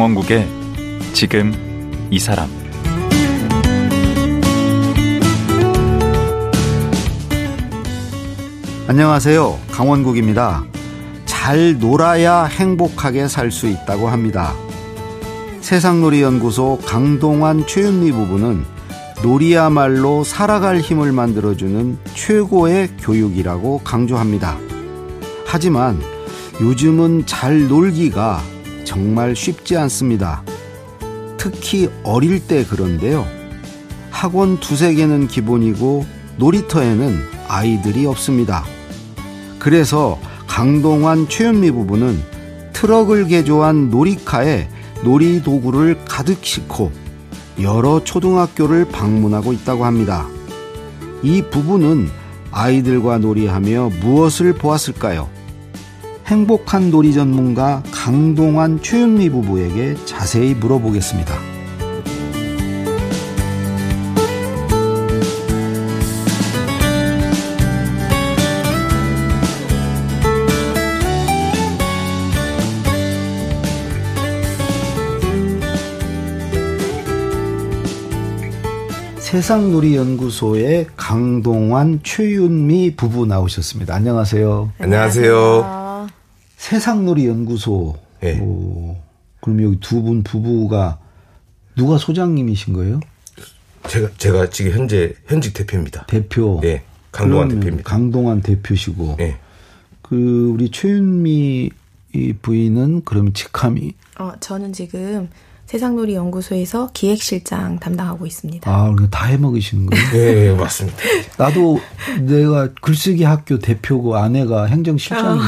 강원국의 지금 이 사람 안녕하세요. 강원국입니다. 잘 놀아야 행복하게 살 수 있다고 합니다. 세상놀이연구소 강동환 최윤미 부부는 놀이야말로 살아갈 힘을 만들어주는 최고의 교육이라고 강조합니다. 하지만 요즘은 잘 놀기가 정말 쉽지 않습니다. 특히 어릴 때 그런데요. 학원 두세 개는 기본이고 놀이터에는 아이들이 없습니다. 그래서 강동환 최윤미 부부는 트럭을 개조한 놀이카에 놀이 도구를 가득 싣고 여러 초등학교를 방문하고 있다고 합니다. 이 부부는 아이들과 놀이하며 무엇을 보았을까요? 행복한 놀이 전문가 강동환 최윤미 부부에게 자세히 물어보겠습니다. 세상놀이연구소의 강동환, 최윤미 부부 나오셨습니다. 안녕하세요. 안녕하세요. 세상놀이 연구소. 네. 오, 그럼 여기 두 분 부부가 누가 소장님이신 거예요? 제가 제가 지금 현재 현직 대표입니다. 대표. 네, 강동환 대표입니다. 강동환 대표시고. 네. 그 우리 최윤미 이 부인은 그럼 직함이 어, 저는 지금 세상놀이 연구소에서 기획실장 담당하고 있습니다. 아, 그다 해먹으시는 거예요? 네, 맞습니다. 나도 내가 글쓰기 학교 대표고 아내가 행정실장이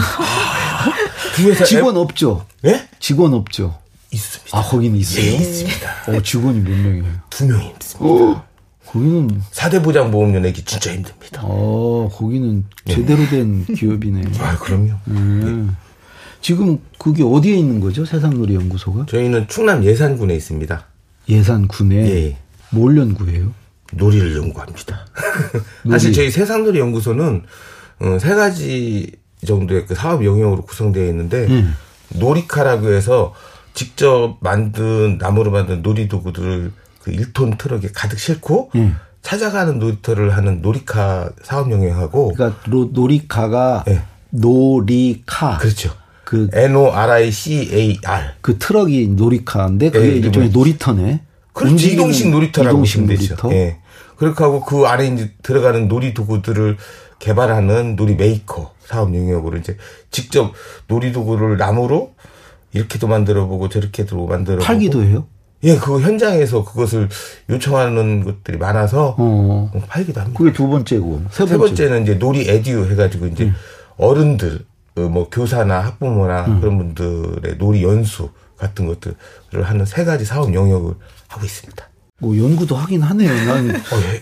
두 회사 직원 없죠? 예? 직원 없죠? 있습니다. 아, 거기는 있어요? 예, 있습니다. 어, 직원이 몇 명이에요? 두 명이 있습니다. 거기는, 사대 보장 보험료 내기 진짜 힘듭니다. 어, 거기는 제대로 된 기업이네. 아, 그럼요. 음. 지금 그게 어디에 있는 거죠? 세상놀이 연구소가? 저희는 충남 예산군에 있습니다. 예산군에 예. 뭘 연구해요? 놀이를 연구합니다. 놀이. 사실 저희 세상놀이 연구소는 어, 세 가지 정도의 그 사업 영역으로 구성되어 있는데 음. 놀이카라고 해서 직접 만든 나무로 만든 놀이 도구들을 그 1톤 트럭에 가득 싣고 음. 찾아가는 놀이터를 하는 놀이카 사업 영역하고 그러니까 노, 놀이카가 예. 놀이카. 그렇죠. 그, N O R I C A R 그 트럭이 놀이카인데 그게 예, 일종의 뭐- 놀이터네. 움직이는 이동식 놀이터라고 보시면 되죠. 놀이터. 예. 그렇게 하고 그 안에 이제 들어가는 놀이 도구들을 개발하는 놀이 메이커 사업 영역으로 이제 직접 놀이 도구를 나무로 이렇게도 만들어 보고 저렇게도 만들어 보고 팔기도 해요? 예, 그 현장에서 그것을 요청하는 것들이 많아서 어. 어, 팔기도 합니다. 그게 두 번째고. 세, 세 번째. 번째 는 이제 놀이 edu 해가지고 이제 음. 어른들 어, 뭐 교사나 학부모나 그런 분들의 놀이 연수 같은 것들을 하는 세 가지 사업 영역을 하고 있습니다. 뭐 연구도 하긴 하네요. 난 어,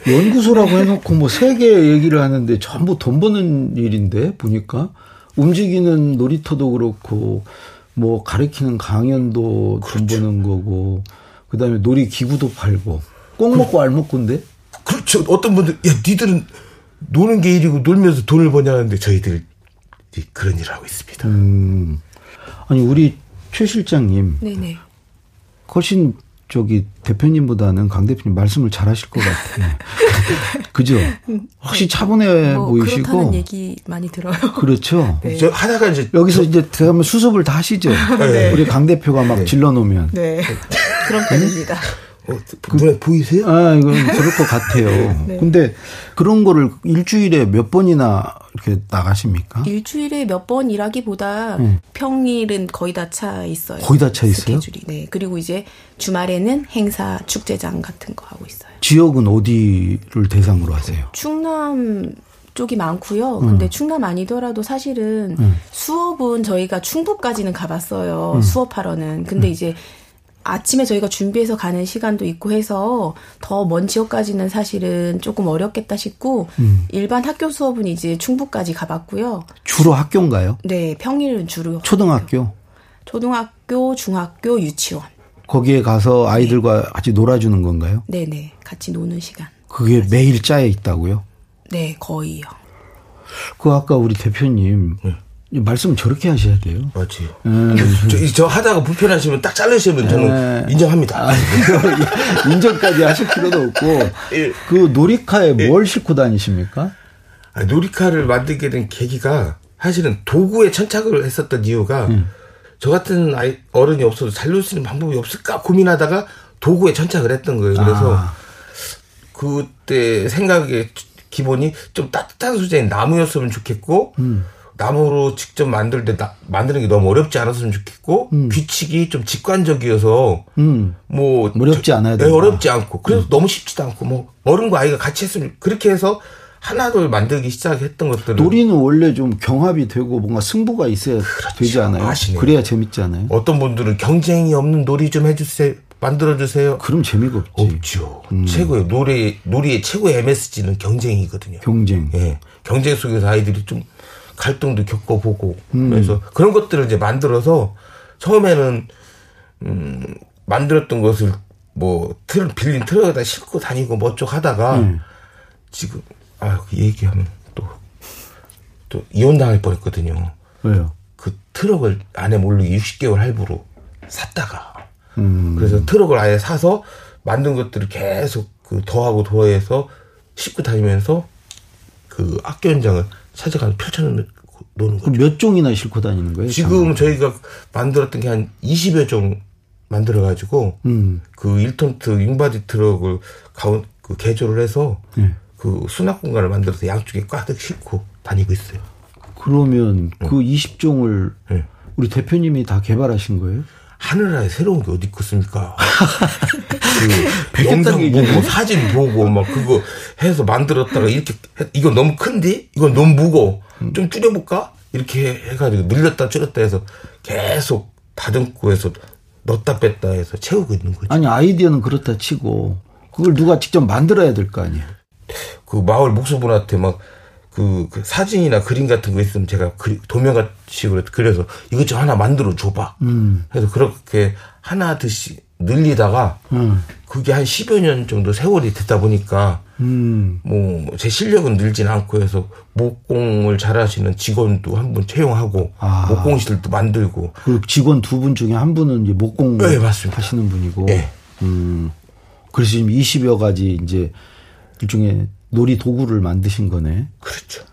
예. 연구소라고 해놓고 뭐 세계 얘기를 하는데 전부 돈 버는 일인데 보니까 움직이는 놀이터도 그렇고 뭐 가르치는 강연도 돈 그렇죠. 버는 거고 그다음에 놀이 기구도 팔고 꼭 먹고 알 먹고인데 그렇죠. 어떤 분들, 야, 니들은 노는 게 일이고 놀면서 돈을 버냐는데 저희들이 그런 일을 하고 있습니다. 음 아니 우리 최 실장님 네네. 훨씬 저기 대표님보다는 강 대표님 말씀을 잘하실 것 같아요. 그죠? 확실히 차분해 뭐 보이시고 그렇다는 얘기 많이 들어요. 그렇죠. 네. 저 하다가 이제 여기서 이제 들어가면 수습을 다 하시죠. 네. 우리 강 대표가 막 질러놓으면. 네. 그런 편입니다. 어, 눈에 보이세요? 아, 이건 그럴 것 같아요. 네. 근데 그런 거를 일주일에 몇 번이나 이렇게 나가십니까? 일주일에 몇 번 일하기보다 음. 평일은 거의 다 차 있어요. 거의 다 차 있어요? 스케줄이. 네. 그리고 이제 주말에는 행사, 축제장 같은 거 하고 있어요. 지역은 어디를 대상으로 하세요? 충남 쪽이 많고요. 근데 충남 아니더라도 사실은 음. 수업은 저희가 충북까지는 가봤어요. 음. 수업하러는. 근데 이제 아침에 저희가 준비해서 가는 시간도 있고 해서 더 먼 지역까지는 사실은 조금 어렵겠다 싶고 음. 일반 학교 수업은 이제 충북까지 가봤고요. 주로 학교인가요? 네, 평일은 주로 초등학교? 초등학교, 중학교, 유치원. 거기에 가서 아이들과 같이 놀아주는 건가요? 네 네, 같이 노는 시간. 그게 매일 짜여 있다고요? 네, 거의요. 그 아까 우리 대표님 말씀 저렇게 하셔야 돼요. 맞지. 저, 저 하다가 불편하시면 딱 자르시면 저는 네. 인정합니다. 아, 인정까지 하실 필요도 없고 예. 그 놀이카에 뭘 싣고 다니십니까? 아, 놀이카를 만들게 된 계기가 사실은 도구에 천착을 했었던 이유가 저 같은 아이, 어른이 없어도 살릴 수 있는 방법이 없을까 고민하다가 도구에 천착을 했던 거예요. 그래서 아. 그때 생각의 기본이 좀 따뜻한 소재인 나무였으면 좋겠고 나무로 직접 만들 때 나- 만드는 게 너무 어렵지 않았으면 좋겠고 규칙이 좀 직관적이어서 음. 뭐 어렵지 저- 않아야 네, 된다. 어렵지 않고 그래서 너무 쉽지도 않고 뭐 어른과 아이가 같이 했으면 그렇게 해서 하나둘 만들기 시작했던 것들을 놀이는 원래 좀 경합이 되고 뭔가 승부가 있어야 되지 않아요? 그렇죠. 아시네요. 그래야 재밌지 않아요? 어떤 분들은 경쟁이 없는 놀이 좀 해주세요 만들어 주세요 그럼 재미가 없지. 없죠 최고의 놀이 놀이의 최고의 MSG는 경쟁이거든요 경쟁. 예 경쟁 속에서 아이들이 좀 갈등도 겪어보고 음. 그래서 그런 것들을 이제 만들어서 처음에는 음 만들었던 것을 뭐 틀, 빌린 트럭에다 싣고 다니고 뭐 어쩌고 하다가 음. 지금 아유 그 얘기하면 또 또 이혼 당할 뻔했거든요. 왜요? 그 트럭을 안에 모르게 60개월 할부로 샀다가 음. 그래서 트럭을 아예 사서 만든 것들을 계속 그 더하고 더해서 싣고 다니면서 그 학교 현장을 찾아가서 펼쳐놓는 노는 거죠. 몇 종이나 싣고 다니는 거예요? 지금 저희가 만들었던 게 한 20여 종 만들어 가지고 음. 그 1톤트 윙바디 트럭을 가운 그 개조를 해서 네. 그 수납 공간을 만들어서 양쪽에 꽉 싣고 다니고 있어요. 그러면 그 20종을 네. 우리 대표님이 다 개발하신 거예요? 하늘나라에 새로운 게 어디 있겠습니까? 그 영상. 보고 사진 보고 막 그거 해서 만들었다가 이렇게 해- 이거 너무 큰데 이건 너무 무거워 좀 줄여볼까 이렇게 해가지고 늘렸다 줄였다 해서 계속 다듬고 해서 넣었다 뺐다 해서 채우고 있는 거죠. 아니 아이디어는 그렇다 치고 그걸 누가 직접 만들어야 될 거 아니에요? 그 마을 목수분한테 막 그, 그 사진이나 그림 같은 거 있으면 제가 그리, 도면식으로 그려서 이것 좀 하나 만들어 줘봐. 음. 그래서 그렇게 하나 씩 늘리다가 음. 그게 한 10여 년 정도 세월이 됐다 보니까 음. 뭐제 실력은 늘진 않고 해서 목공을 잘하시는 직원도 한 분 채용하고 아. 목공실도 만들고 그 직원 두 분 중에 한 분은 이제 목공 네, 맞습니다. 하시는 분이고. 네. 음. 그래서 지금 20여 가지 이제 일종의 놀이 도구를 만드신 거네. 그렇죠.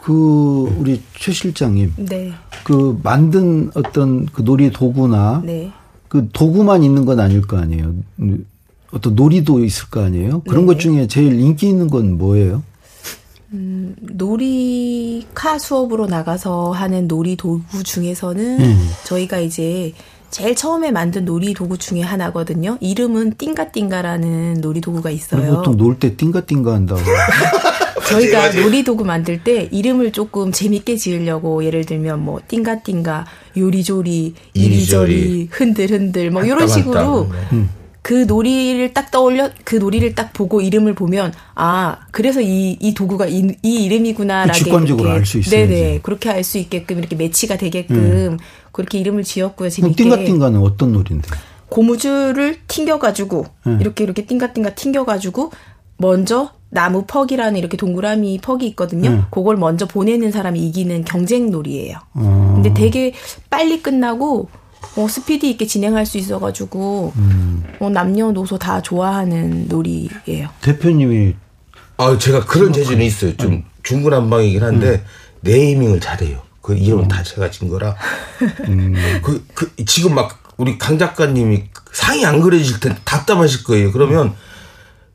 그 우리 최 실장님 네. 그 만든 어떤 그 놀이 도구나 네. 그 도구만 있는 건 아닐 거 아니에요. 음, 어떤 놀이도 있을 거 아니에요. 그런 것 중에 제일 인기 있는 건 뭐예요? 놀이카 수업으로 나가서 하는 놀이 도구 중에서는 음. 저희가 이제 제일 처음에 만든 놀이 도구 중에 하나거든요. 이름은 띵가띵가라는 놀이 도구가 있어요. 보통 놀 때 띵가띵가 한다고. 저희가 놀이 도구 만들 때 이름을 조금 재밌게 지으려고 예를 들면 뭐 띵가띵가, 요리조리, 이리저리, 이리저리, 흔들흔들 뭐 이런 식으로. 음. 그 놀이를 딱 떠올려 그 놀이를 딱 보고 이름을 보면 아 그래서 이 이 도구가 이, 이 이름이구나라게 그 직관적으로 이렇게 알수 있어야지. 네네 그렇게 알 수 있게끔 이렇게 매치가 되게끔 그렇게 이름을 지었고요 재밌게 띵가띵가는 어떤 놀인데? 고무줄을 튕겨가지고 음. 이렇게 이렇게 띵가띵가 튕겨가지고 먼저 나무 퍽이라는 이렇게 동그라미 퍽이 있거든요. 음. 그걸 먼저 보내는 사람이 이기는 경쟁 놀이예요. 어. 근데 되게 빨리 끝나고 어, 스피드 있게 진행할 수 있어가지고 음. 어, 남녀노소 다 좋아하는 놀이예요. 대표님이 아, 제가 그런 재주는 있어요. 좀 중구난방이긴 한데 네이밍을 잘해요. 그 이름은 다 제가 진 거라. 그, 그 지금 막 우리 강 작가님이 상이 안 그려질 텐데 답답하실 거예요. 그러면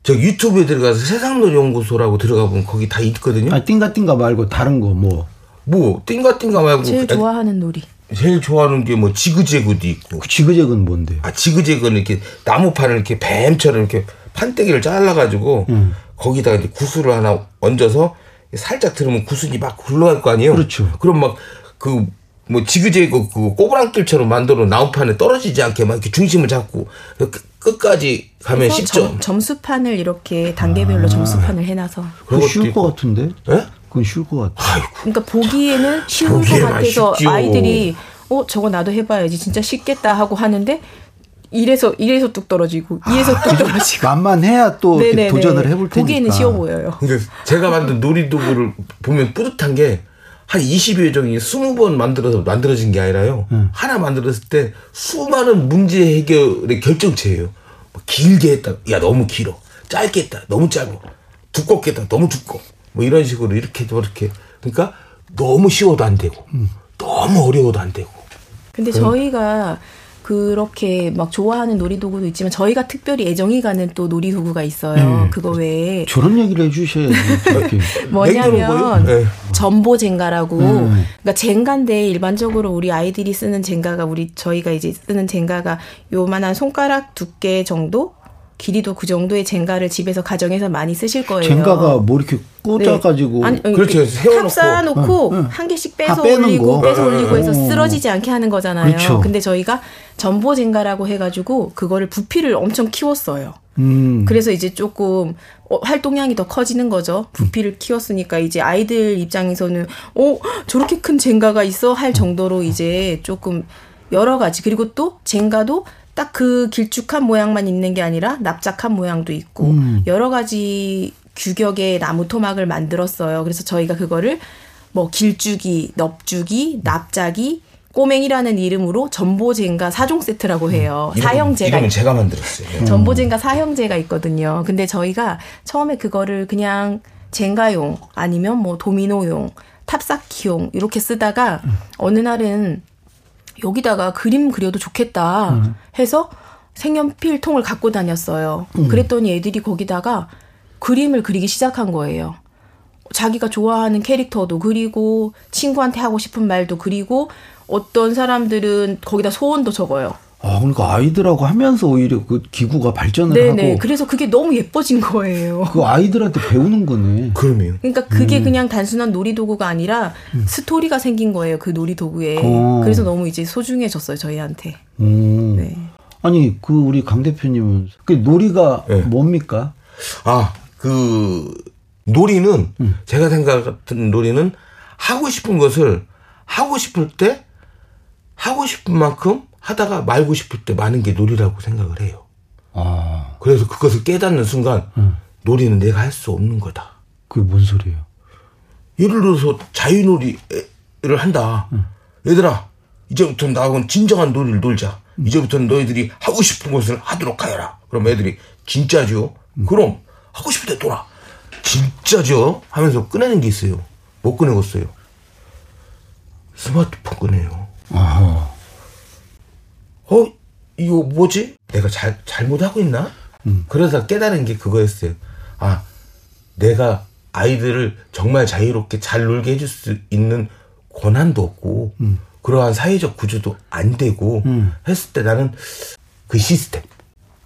저 유튜브에 들어가서 세상놀이 연구소라고 들어가 보면 거기 다 있거든요. 아 띵가 띵가 말고 다른 거 뭐. 뭐 띵가 띵가 말고 제일 애- 좋아하는 놀이. 제일 좋아하는 게 뭐 지그재그도 있고. 그 지그재그는 뭔데요? 아 지그재그는 이렇게 나무판을 이렇게 뱀처럼 이렇게 판때기를 잘라가지고 음. 거기다가 이제 구슬을 하나 얹어서 살짝 들으면 구슬이 막 굴러갈 거 아니에요. 그렇죠. 그럼 막 그 뭐 지그재그 그 꼬부랑길처럼 만들어 나무판에 떨어지지 않게 막 이렇게 중심을 잡고 끝, 끝까지 가면 그래서 10점. 점, 점수판을 이렇게 단계별로 점수판을 해놔서. 그거 쉬울 것. 같은데? 예? 그건 쉬울 것 같아. 그러니까 보기에는 쉬운 것 같아서 쉽죠. 아이들이 어 저거 나도 해봐야지 진짜 쉽겠다 하고 하는데 이래서 이래서 뚝 떨어지고 이래서 뚝 떨어지고 만만해야 또. 도전을 해볼 테니까. 보기에는 쉬워 보여요. 근데 제가 만든 놀이도구를 보면 뿌듯한 게 한 20여 종이 20번 만들어서 만들어진 게 아니라요. 하나 만들었을 때 수많은 문제 해결의 결정체예요. 뭐 길게 했다. 야, 너무 길어. 짧게 했다. 너무 짧아. 두껍게 했다. 너무 두꺼워. 뭐 이런 식으로 이렇게 저렇게. 그러니까 너무 쉬워도 안 되고 너무 어려워도 안 되고. 근데 저희가 그렇게 막 좋아하는 놀이도구도 있지만 저희가 특별히 애정이 가는 또 놀이도구가 있어요. 그거 외에 저런 얘기를 해주셔야지. 이렇게. 뭐냐면 네. 점보 젠가라고 음. 그러니까 젠가인데 일반적으로 우리 아이들이 쓰는 젠가가 우리 저희가 이제 쓰는 젠가가 요만한 손가락 두께 정도 길이도 그 정도의 젠가를 집에서 가정에서 많이 쓰실 거예요. 젠가가 뭐 이렇게 꽂아가지고. 네. 아니, 그렇죠. 세워놓고. 탑 쌓아놓고 한 개씩 빼서 올리고 거. 빼서 올리고 해서 어. 쓰러지지 않게 하는 거잖아요. 그렇죠. 근데 저희가 전보 젠가라고 해가지고 그거를 부피를 엄청 키웠어요. 음. 그래서 이제 조금 어, 활동량이 더 커지는 거죠. 부피를 키웠으니까 이제 아이들 입장에서는 어 저렇게 큰 젠가가 있어 할 정도로 이제 조금 여러 가지 그리고 또 젠가도 딱 그 길쭉한 모양만 있는 게 아니라 납작한 모양도 있고 여러 가지 규격의 나무 토막을 만들었어요. 그래서 저희가 그거를 뭐 길쭉이, 넙죽이, 납작이, 꼬맹이라는 이름으로 전보젠가 사종 세트라고 해요. 사형제가 이름은 있- 제가 만들었어요. 예. 전보젠가 사형제가 있거든요. 근데 저희가 처음에 그거를 그냥 젠가용 아니면 뭐 도미노용, 탑쌓기용 이렇게 쓰다가 어느 날은 여기다가 그림 그려도 좋겠다 해서 색연필 통을 갖고 다녔어요. 그랬더니 애들이 거기다가 그림을 그리기 시작한 거예요. 자기가 좋아하는 캐릭터도 그리고 친구한테 하고 싶은 말도 그리고 어떤 사람들은 거기다 소원도 적어요. 아, 그러니까 아이들하고 하면서 오히려 그 기구가 발전을 네네. 하고 그래서 그게 너무 예뻐진 거예요. 그 아이들한테 배우는 거네. 그러면 그러니까 그게 음. 그냥 단순한 놀이 도구가 아니라 스토리가 생긴 거예요. 그 놀이 도구에. 어. 그래서 너무 이제 소중해졌어요. 저희한테. 음. 네. 아니 그 우리 강 대표님은 그 놀이가 네. 뭡니까? 아, 그 놀이는 제가 생각하는 놀이는 하고 싶은 것을 하고 싶을 때 하고 싶은 만큼 하다가 말고 싶을 때 많은 게 놀이라고 생각을 해요. 아, 그래서 그것을 깨닫는 순간 놀이는 내가 할 수 없는 거다. 그게 뭔 소리예요? 예를 들어서 자유놀이를 한다. 얘들아, 이제부터는 나하고는 진정한 놀이를 놀자. 이제부터는 너희들이 하고 싶은 것을 하도록 하여라. 그럼 애들이 진짜죠? 그럼 하고 싶을 때 놀아. 진짜죠? 하면서 꺼내는 게 있어요. 못 꺼내겠어요. 스마트폰 꺼내요. 아, 어? 이거 뭐지? 내가 잘, 잘못하고 있나? 그래서 깨달은 게 그거였어요. 아, 내가 아이들을 정말 자유롭게 잘 놀게 해줄 수 있는 권한도 없고, 그러한 사회적 구조도 안 되고, 했을 때 나는 그 시스템.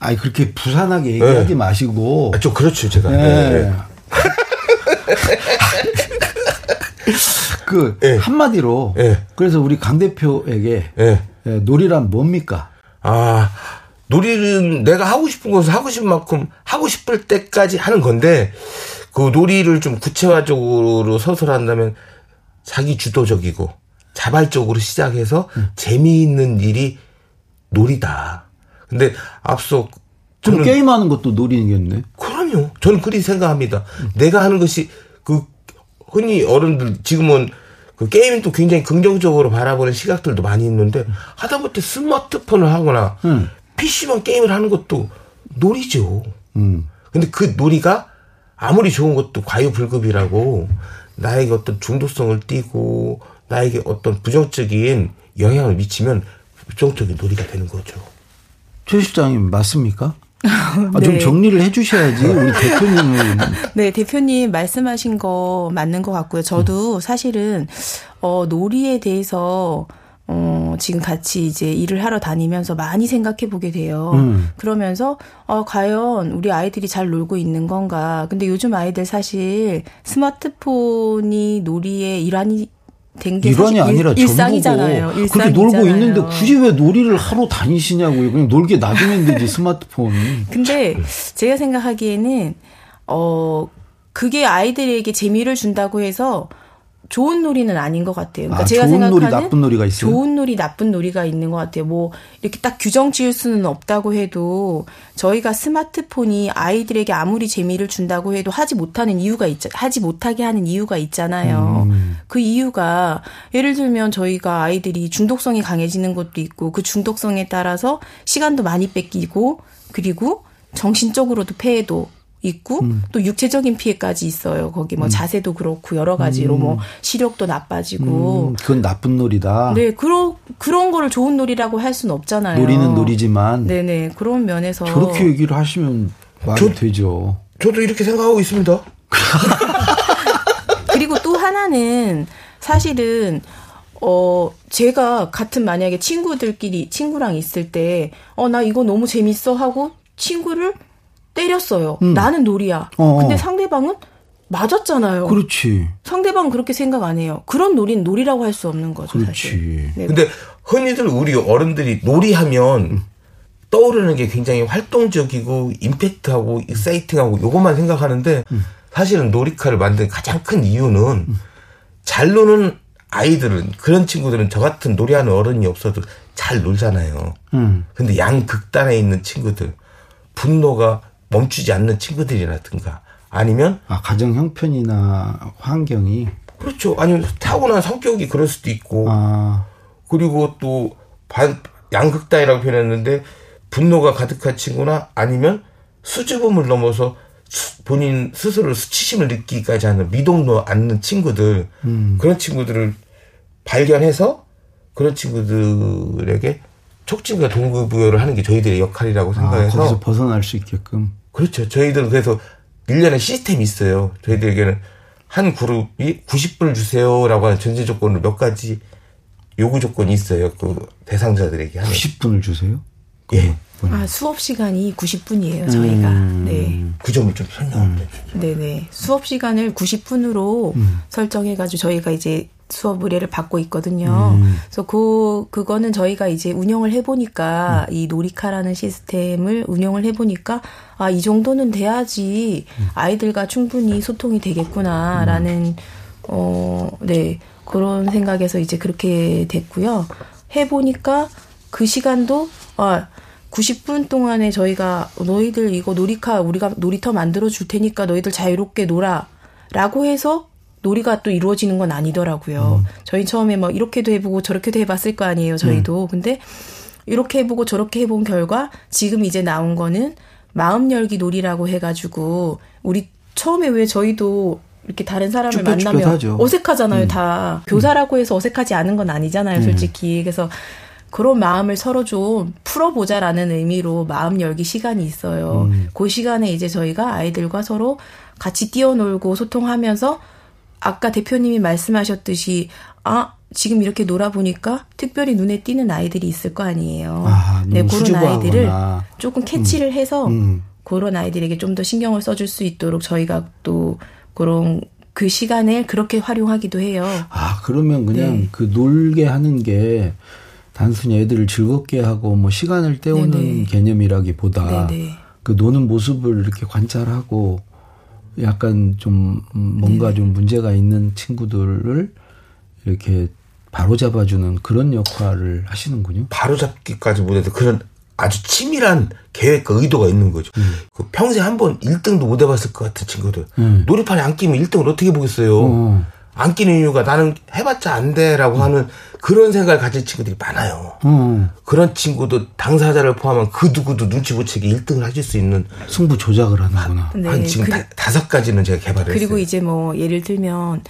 아니 그렇게 부산하게 얘기하지 네. 마시고 아, 좀 그렇죠, 제가. 네. 네, 네. 그 예. 한마디로 예. 그래서 우리 강 대표에게 예. 예, 놀이란 뭡니까? 아, 놀이는 내가 하고 싶은 것을 하고 싶은 만큼 하고 싶을 때까지 하는 건데, 그 놀이를 좀 구체화적으로 서술한다면 자기 주도적이고 자발적으로 시작해서 재미있는 일이 놀이다. 근데 앞서 좀 저는 게임하는 것도 놀이겠네. 그럼요. 저는 그리 생각합니다. 내가 하는 것이 그 흔히 어른들 지금은 그 게임도 굉장히 긍정적으로 바라보는 시각들도 많이 있는데 하다못해 스마트폰을 하거나 음. PC만 게임을 하는 것도 놀이죠. 음. 근데 그 놀이가 아무리 좋은 것도 과유불급이라고 나에게 어떤 중독성을 띠고 나에게 어떤 부정적인 영향을 미치면 부정적인 놀이가 되는 거죠. 최 실장님 맞습니까? 아, 좀 네. 정리를 해주셔야지 우리 대표님은 네, 대표님 말씀하신 거 맞는 것 같고요. 저도 사실은 어 놀이에 대해서 어 지금 같이 이제 일을 하러 다니면서 많이 생각해 보게 돼요. 음. 그러면서 어 과연 우리 아이들이 잘 놀고 있는 건가? 근데 요즘 아이들 사실 스마트폰이 놀이의 일환이 된게 일환이 사실 아니라 일, 일상이잖아요. 전부고 그렇게 놀고 일상이잖아요. 있는데 굳이 왜 놀이를 하러 다니시냐고요. 그냥 놀게 놔두면 되지 스마트폰. 근데 제가 생각하기에는 어 그게 아이들에게 재미를 준다고 해서 좋은 놀이는 아닌 것 같아요. 그러니까 아, 제가 좋은 놀이, 생각하는 나쁜 놀이가 있어요? 좋은 놀이, 나쁜 놀이가 있는 것 같아요. 뭐 이렇게 딱 규정 지을 수는 없다고 해도 저희가 스마트폰이 아이들에게 아무리 재미를 준다고 해도 하지 못하는 이유가 있 하지 못하게 하는 이유가 있잖아요. 음. 그 이유가 예를 들면 저희가 아이들이 중독성이 강해지는 것도 있고 그 중독성에 따라서 시간도 많이 뺏기고 그리고 정신적으로도 폐해도 있고 음. 또 육체적인 피해까지 있어요. 거기 뭐 자세도 그렇고 여러 가지로 뭐 시력도 나빠지고 음, 그건 나쁜 놀이다. 네 그런 그런 거를 좋은 놀이라고 할 수는 없잖아요. 놀이는 놀이지만 네네 그런 면에서 저렇게 얘기를 하시면 말이 저- 되죠. 저도 이렇게 생각하고 있습니다. 그리고 또 하나는 사실은 어 제가 같은 만약에 친구들끼리 친구랑 있을 때 어 나 이거 너무 재밌어 하고 친구를 때렸어요. 나는 놀이야. 음. 어, 어. 근데 상대방은 맞았잖아요. 그렇지. 상대방은 그렇게 생각 안 해요. 그런 놀이는 놀이라고 할 수 없는 거죠. 사실. 그렇지. 네. 근데 흔히들 우리 어른들이 놀이하면 떠오르는 게 굉장히 활동적이고 임팩트하고 익사이팅하고 요것만 생각하는데 사실은 놀이카를 만든 가장 큰 이유는 잘 노는 아이들은 그런 친구들은 저 같은 놀이하는 어른이 없어도 잘 놀잖아요. 음. 근데 양 극단에 있는 친구들 분노가 멈추지 않는 친구들이라든가 아니면 아 가정 형편이나 환경이 그렇죠. 아니면 타고난 성격이 그럴 수도 있고. 아. 그리고 또 반, 양극단이라고 표현했는데 분노가 가득한 친구나 아니면 수줍음을 넘어서 수- 본인 스스로 수치심을 느끼기까지 하는 미동도 않는 친구들. 그런 친구들을 발견해서 그런 친구들에게 촉진과 동기부여를 하는 게 저희들의 역할이라고 아, 생각해서 거기서 벗어날 수 있게끔. 그렇죠. 저희들은 그래서 1년에 시스템이 있어요. 저희들에게는 한 그룹이 90분을 주세요라고 하는 전제 조건을 몇 가지 요구 조건이 있어요. 그 대상자들에게 하는. 90분을 주세요. 예. 아, 수업 시간이 90분이에요, 저희가. 음. 네. 그 점을 좀 설명을 해 주세요. 네네. 수업 시간을 90분으로 음. 설정해가지고 저희가 이제 수업 의뢰를 받고 있거든요. 음. 그래서 그, 그거는 저희가 이제 운영을 음. 해보니까 이 놀이카라는 시스템을 운영을 해보니까 아, 이 정도는 돼야지 음. 아이들과 충분히 소통이 되겠구나라는, 어, 네. 그런 생각에서 이제 그렇게 됐고요. 해보니까 그 시간도, 아, 90분 동안에 저희가 너희들 이거 놀이카 우리가 놀이터 만들어 줄 테니까 너희들 자유롭게 놀아 라고 해서 놀이가 또 이루어지는 건 아니더라고요. 저희 처음에 뭐 이렇게도 해보고 저렇게도 해봤을 거 아니에요. 저희도. 근데 이렇게 해보고 저렇게 해본 결과 지금 이제 나온 거는 마음 열기 놀이라고 해가지고 우리 처음에 왜 저희도 이렇게 다른 사람을 만나면 쭈뼛쭈뼛하죠. 어색하잖아요. 다 교사라고 해서 어색하지 않은 건 아니잖아요. 솔직히. 그래서 그런 마음을 서로 좀 풀어보자라는 의미로 마음 열기 시간이 있어요. 그 시간에 이제 저희가 아이들과 서로 같이 뛰어놀고 소통하면서 아까 대표님이 말씀하셨듯이 아 지금 이렇게 놀아보니까 특별히 눈에 띄는 아이들이 있을 거 아니에요. 아, 네, 그런 수줍어하거나. 아이들을 조금 캐치를 해서 음. 그런 아이들에게 좀 더 신경을 써줄 수 있도록 저희가 또 그런 그 시간을 그렇게 활용하기도 해요. 아 그러면 그냥 네. 그 놀게 하는 게 단순히 애들을 즐겁게 하고 뭐 시간을 때우는 네네. 개념이라기보다 네네. 그 노는 모습을 이렇게 관찰하고 약간 좀 음, 뭔가 네. 좀 문제가 있는 친구들을 이렇게 바로 잡아주는 그런 역할을 하시는군요. 바로 잡기까지 못해도 그런 아주 치밀한 계획과 의도가 있는 거죠. 그 평생 한 번 1등도 못 해봤을 것 같은 친구들. 음. 놀이판에 안 끼면 1등을 어떻게 보겠어요. 어. 안 끼는 이유가 나는 해봤자 안 돼라고 하는 그런 생각을 가진 친구들이 많아요. 어, 그런 친구도 당사자를 포함한 그 누구도 눈치 못 채게 1등을 하실 수 있는 승부 조작을 하는구나. 네, 한 지금 그- 다, 다섯 가지는 제가 개발을 그리고 했어요. 이제 뭐 예를 들면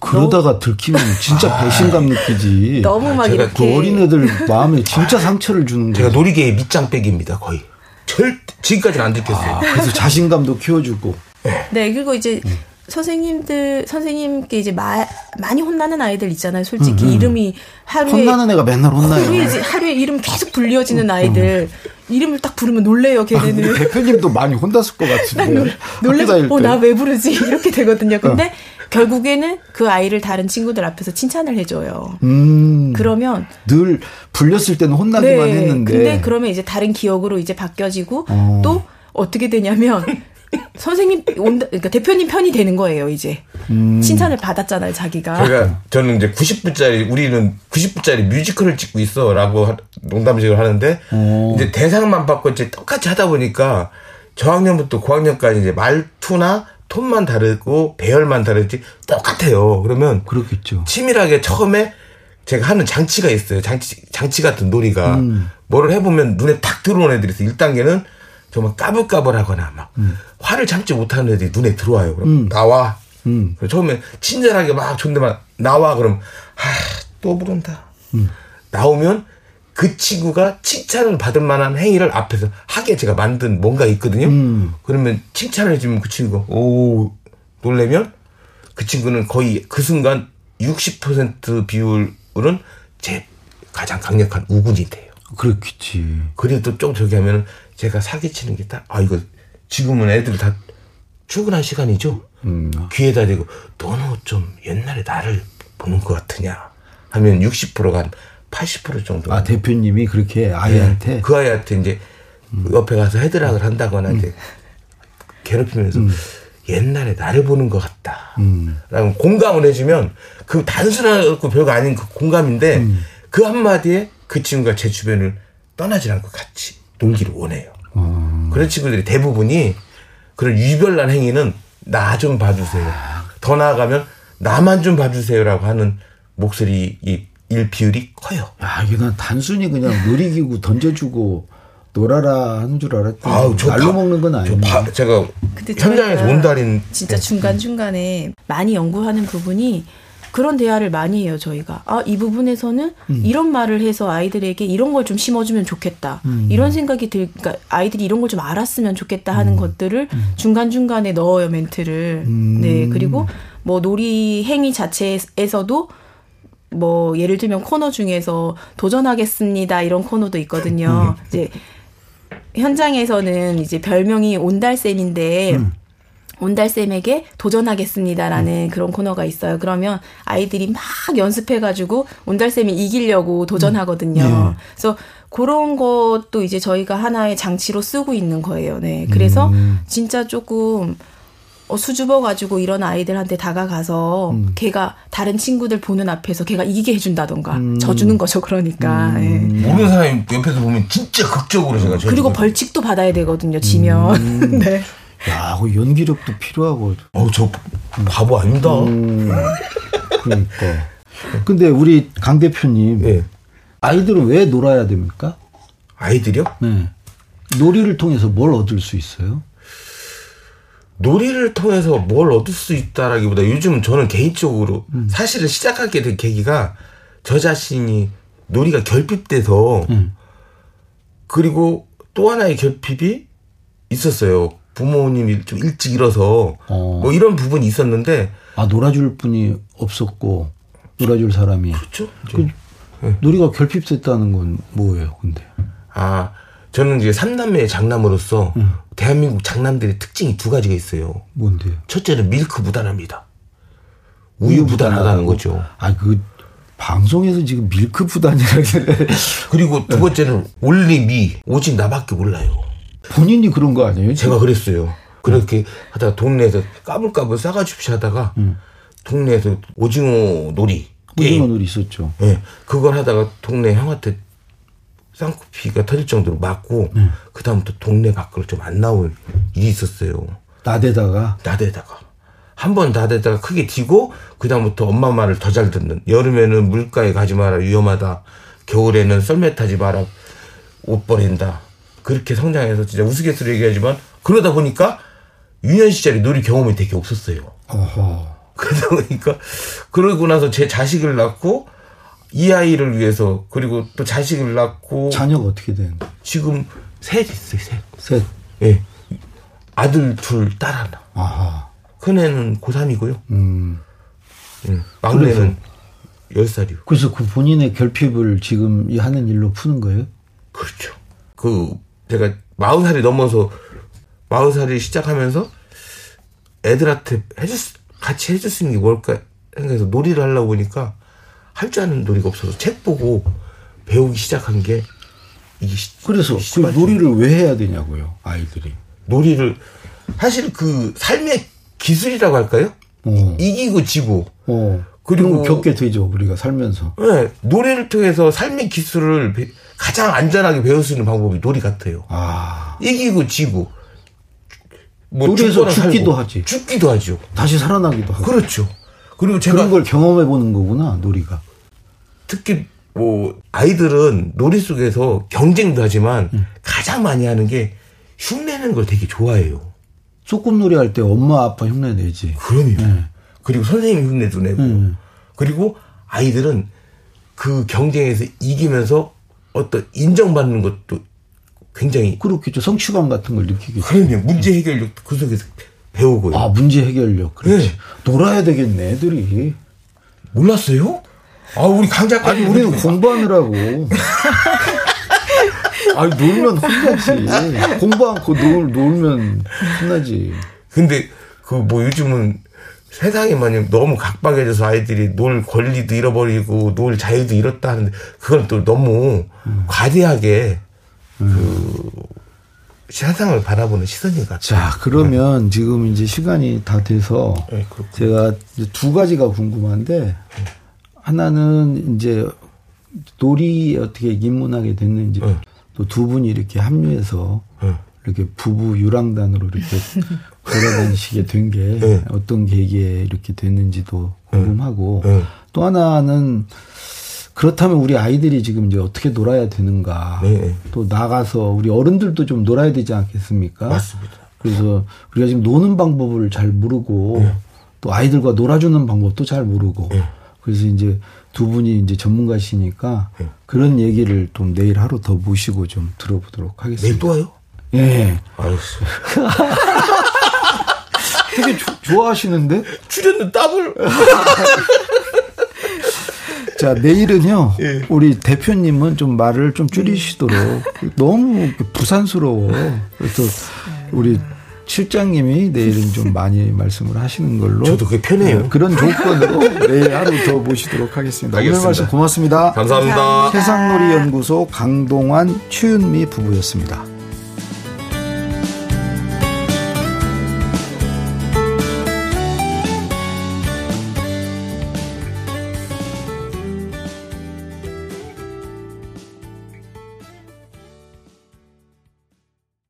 그러다가 들키면 진짜 배신감 느끼지. 너무 막 제가 그 이렇게 어린애들 마음에 진짜 상처를 주는 제가 거야. 놀이계의 밑장 빼기입니다 거의. 절 지금까지는 안 들켰어요. 아, 그래서 자신감도 키워주고. 네 그리고 이제 음. 선생님들 선생님께 이제 마, 많이 혼나는 아이들 있잖아요. 솔직히 이름이 하루에 음, 혼나는 애가 맨날 혼나요. 하루에, 하루에 이름 계속 불려지는 아이들 이름을 딱 부르면 놀래요. 걔네는 대표님도 많이 혼났을 것 같은데. 때. 어나 왜 부르지 이렇게 되거든요. 근데 결국에는 그 아이를 다른 친구들 앞에서 칭찬을 해줘요. 음, 그러면 늘 불렸을 때는 혼나기만 했는데. 네. 근데 그러면 이제 다른 기억으로 이제 바뀌어지고 어. 또 어떻게 되냐면 선생님 온다 그러니까 대표님 편이 되는 거예요 이제 칭찬을 받았잖아요 자기가 제가 저는 이제 90분짜리 우리는 90분짜리 뮤지컬을 찍고 있어라고 하- 농담식으로 하는데 어. 이제 대상만 받고 이제 똑같이 하다 보니까 저학년부터 고학년까지 이제 말투나 톤만 다르고 배열만 다르지 똑같아요. 그러면 그렇겠죠. 치밀하게 처음에 제가 하는 장치가 있어요. 장치, 장치 같은 놀이가. 뭐를 해보면 눈에 탁 들어오는 애들이 있어요. 1단계는 정말 까불까불하거나 막 화를 참지 못하는 애들이 눈에 들어와요. 그럼 나와. 그래서 처음에 친절하게 막 존댓말 나와. 그럼 하, 또 부른다. 나오면 그 친구가 칭찬을 받을 만한 행위를 앞에서 하게 제가 만든 뭔가 있거든요. 그러면 칭찬을 해주면 그 친구가 오 놀래면 그 친구는 거의 그 순간 60% 비율은 제 가장 강력한 우군이 돼요. 그렇겠지. 그래도 좀 저기 하면은 제가 사기치는 게 딱, 아, 이거 지금은 애들 다 출근할 시간이죠? 귀에다 대고, 너는 좀 옛날에 나를 보는 것 같으냐? 하면 60%가 한80% 정도. 아 대표님이 그렇게 아이한테 그 아이한테 이제 옆에 가서 헤드락을 한다거나 이제 괴롭히면서 옛날에 나를 보는 것 같다. 라고 공감을 해주면 그 단순하고 별거 아닌 그 공감인데 그 한마디에 그 친구가 제 주변을 떠나지 않고 같이 놀기를 원해요. 그런 친구들이 대부분이 그런 유별난 행위는 나 좀 봐주세요. 더 나아가면 나만 좀 봐주세요라고 하는 목소리 이일 비율이 커요. 야 이게 난 단순히 그냥 놀이기구 던져주고 놀아라 하는 줄 알았더니 아우, 저 날로 바- 먹는 건. 바- 제가 근데 현장에서 온달인 진짜 중간 중간에 많이 연구하는 부분이 그런 대화를 많이 해요 저희가. 아 이 부분에서는 이런 말을 해서 아이들에게 이런 걸 좀 심어주면 좋겠다. 이런 생각이 들 그러니까 아이들이 이런 걸 좀 알았으면 좋겠다 하는 것들을 중간 중간에 넣어요 멘트를. 네 그리고 뭐 놀이 행위 자체에서도 뭐 예를 들면 코너 중에서 도전하겠습니다 이런 코너도 있거든요. 이제 현장에서는 이제 별명이 온달쌤인데 온달쌤에게 도전하겠습니다라는 그런 코너가 있어요. 그러면 아이들이 막 연습해가지고 온달쌤이 이기려고 도전하거든요. 그래서 그런 것도 이제 저희가 하나의 장치로 쓰고 있는 거예요. 네. 그래서 진짜 조금 어, 수줍어 가지고 이런 아이들한테 다가가서 걔가 다른 친구들 보는 앞에서 걔가 이기게 해준다던가 져주는 거죠. 그러니까. 예. 모르는 사람이 옆에서 보면 진짜 극적으로 제가 그리고. 벌칙도 받아야 되거든요. 지면. 네. 야, 그 연기력도 필요하고. 어우 저 바보 아닙니다. 그러니까. 근데 우리 강 대표님 예. 아이들은 왜 놀아야 됩니까? 아이들이요? 네. 놀이를 통해서 뭘 얻을 수 있어요? 놀이를 통해서 뭘 얻을 수 있다라기보다 요즘 저는 개인적으로 사실을 시작하게 된 계기가 저 자신이 놀이가 결핍돼서 음. 그리고 또 하나의 결핍이 있었어요. 부모님이 좀 일찍 잃어서 어. 뭐 이런 부분이 있었는데 아, 놀아줄 분이 없었고, 놀아줄 사람이. 그렇죠. 그, 놀이가 결핍됐다는 건 뭐예요, 근데? 아 저는 이제 삼남매의 장남으로서 대한민국 장남들의 특징이 두 가지가 있어요. 뭔데요? 첫째는 밀크 무단합니다. 우유 무단하다는 거죠. 아, 그, 방송에서 지금 밀크 부단이라고. 그리고 두 번째는 올리미 오직 나밖에 몰라요. 본인이 그런 거 아니에요? 제가 그랬어요. 그렇게 하다가 동네에서 까불까불 싸가지없이 하다가 동네에서 오징어 놀이 오징어 놀이 있었죠. 예 그걸 하다가 동네 형한테 쌍코피가 터질 정도로 맞고 그 다음부터 동네 밖으로 좀 안 나올 일이 있었어요. 나대다가. 나대다가 한 번 나대다가 크게 튀고 그 다음부터 엄마 말을 더 잘 듣는 여름에는 물가에 가지 마라 위험하다 겨울에는 썰매 타지 마라 옷 버린다 그렇게 성장해서 진짜 우스갯소리 얘기하지만 그러다 보니까 유년 시절에 놀이 경험이 되게 없었어요. 어허. 그러다 보니까 그러고 나서 제 자식을 낳고 이 아이를 위해서 그리고 또 자식을 낳고 자녀가 어떻게 되는데? 지금 셋 있어요 셋. 셋. 예 아들 둘 딸 하나. 아하. 큰애는 고3이고요. 음. 막내는 10살이요. 그래서 그 본인의 결핍을 지금 이 하는 일로 푸는 거예요? 그렇죠. 그, 제가 40살이 넘어서, 40살이 시작하면서 애들한테 해줄, 수- 같이 해줄 수 있는 게 뭘까 생각해서 놀이를 하려고 보니까 할 줄 아는 놀이가 없어서 책 보고 배우기 시작한 게 이게 시- 그래서 그. 놀이를 왜 해야 되냐고요, 아이들이. 놀이를 사실 그 삶의 기술이라고 할까요? 어. 이기고 지고. 어. 그리고- 그리고 겪게 되죠 우리가 살면서. 네, 노래를 통해서 삶의 기술을 배- 가장 안전하게 배울 수 있는 방법이 놀이 같아요. 아 이기고 지고. 뭐 놀이에서 죽거나 죽기도 살고. 하지. 죽기도 하죠. 다시 살아나기도 하고. 그렇죠. 그리고 제가 그런 걸 경험해 보는 거구나 놀이가. 특히 뭐 아이들은 놀이 속에서 경쟁도 하지만 음. 가장 많이 하는 게 흉내내는 걸 되게 좋아해요. 소꿉놀이 할 때 엄마 아빠 흉내 내지. 그럼요. 네. 그리고 선생님 흉내도 내고. 음. 그리고 아이들은 그 경쟁에서 이기면서 어떤 인정받는 것도 굉장히 그렇겠죠. 성취감 같은 걸 느끼겠죠. 그럼요. 문제 해결력도 그 속에서 배우고요. 아 문제 해결력. 그렇지. 네. 놀아야 되겠네 애들이. 몰랐어요? 아, 우리 강 작가님. 아니 우리는 공부하느라고. 아니 놀면 혼나지. 공부 않고 놀, 놀면 혼나지. 근데 그 뭐 요즘은 세상이 만약 너무 각박해져서 아이들이 놀 권리도 잃어버리고 놀 자유도 잃었다 하는데 그건 또 너무 과대하게 그 세상을 바라보는 시선인 것 같아요. 자 그러면 지금 이제 시간이 다 돼서 네. 제가 이제 두 가지가 궁금한데 하나는 이제 놀이 어떻게 입문하게 됐는지 네. 또두 분이 이렇게 합류해서 네. 이렇게 부부 유랑단으로 이렇게 돌아다니시게 된게 네. 어떤 계기에 이렇게 됐는지도 궁금하고 네. 또 하나는 그렇다면 우리 아이들이 지금 이제 어떻게 놀아야 되는가 네. 또 나가서 우리 어른들도 좀 놀아야 되지 않겠습니까? 맞습니다. 그래서 우리가 지금 노는 방법을 잘 모르고 네. 또 아이들과 놀아주는 방법도 잘 모르고 네. 그래서 이제 두 분이 이제 전문가시니까 네. 그런 얘기를 좀 내일 하루 더 모시고 좀 들어보도록 하겠습니다. 내일 또 와요? 예. 알았어. 되게 조- 좋아하시는데? 출연료 더블. 자, 내일은요, 예. 우리 대표님은 좀 말을 좀 줄이시도록 너무 부산스러워. 그래서 우리 실장님이 내일은 좀 많이 말씀을 하시는 걸로. 저도 그게 편해요. 네, 그런 조건으로 내일 하루 더 모시도록 하겠습니다. 오늘 알겠습니다. 말씀 고맙습니다. 감사합니다. 세상놀이 연구소 강동환 최윤미 부부였습니다.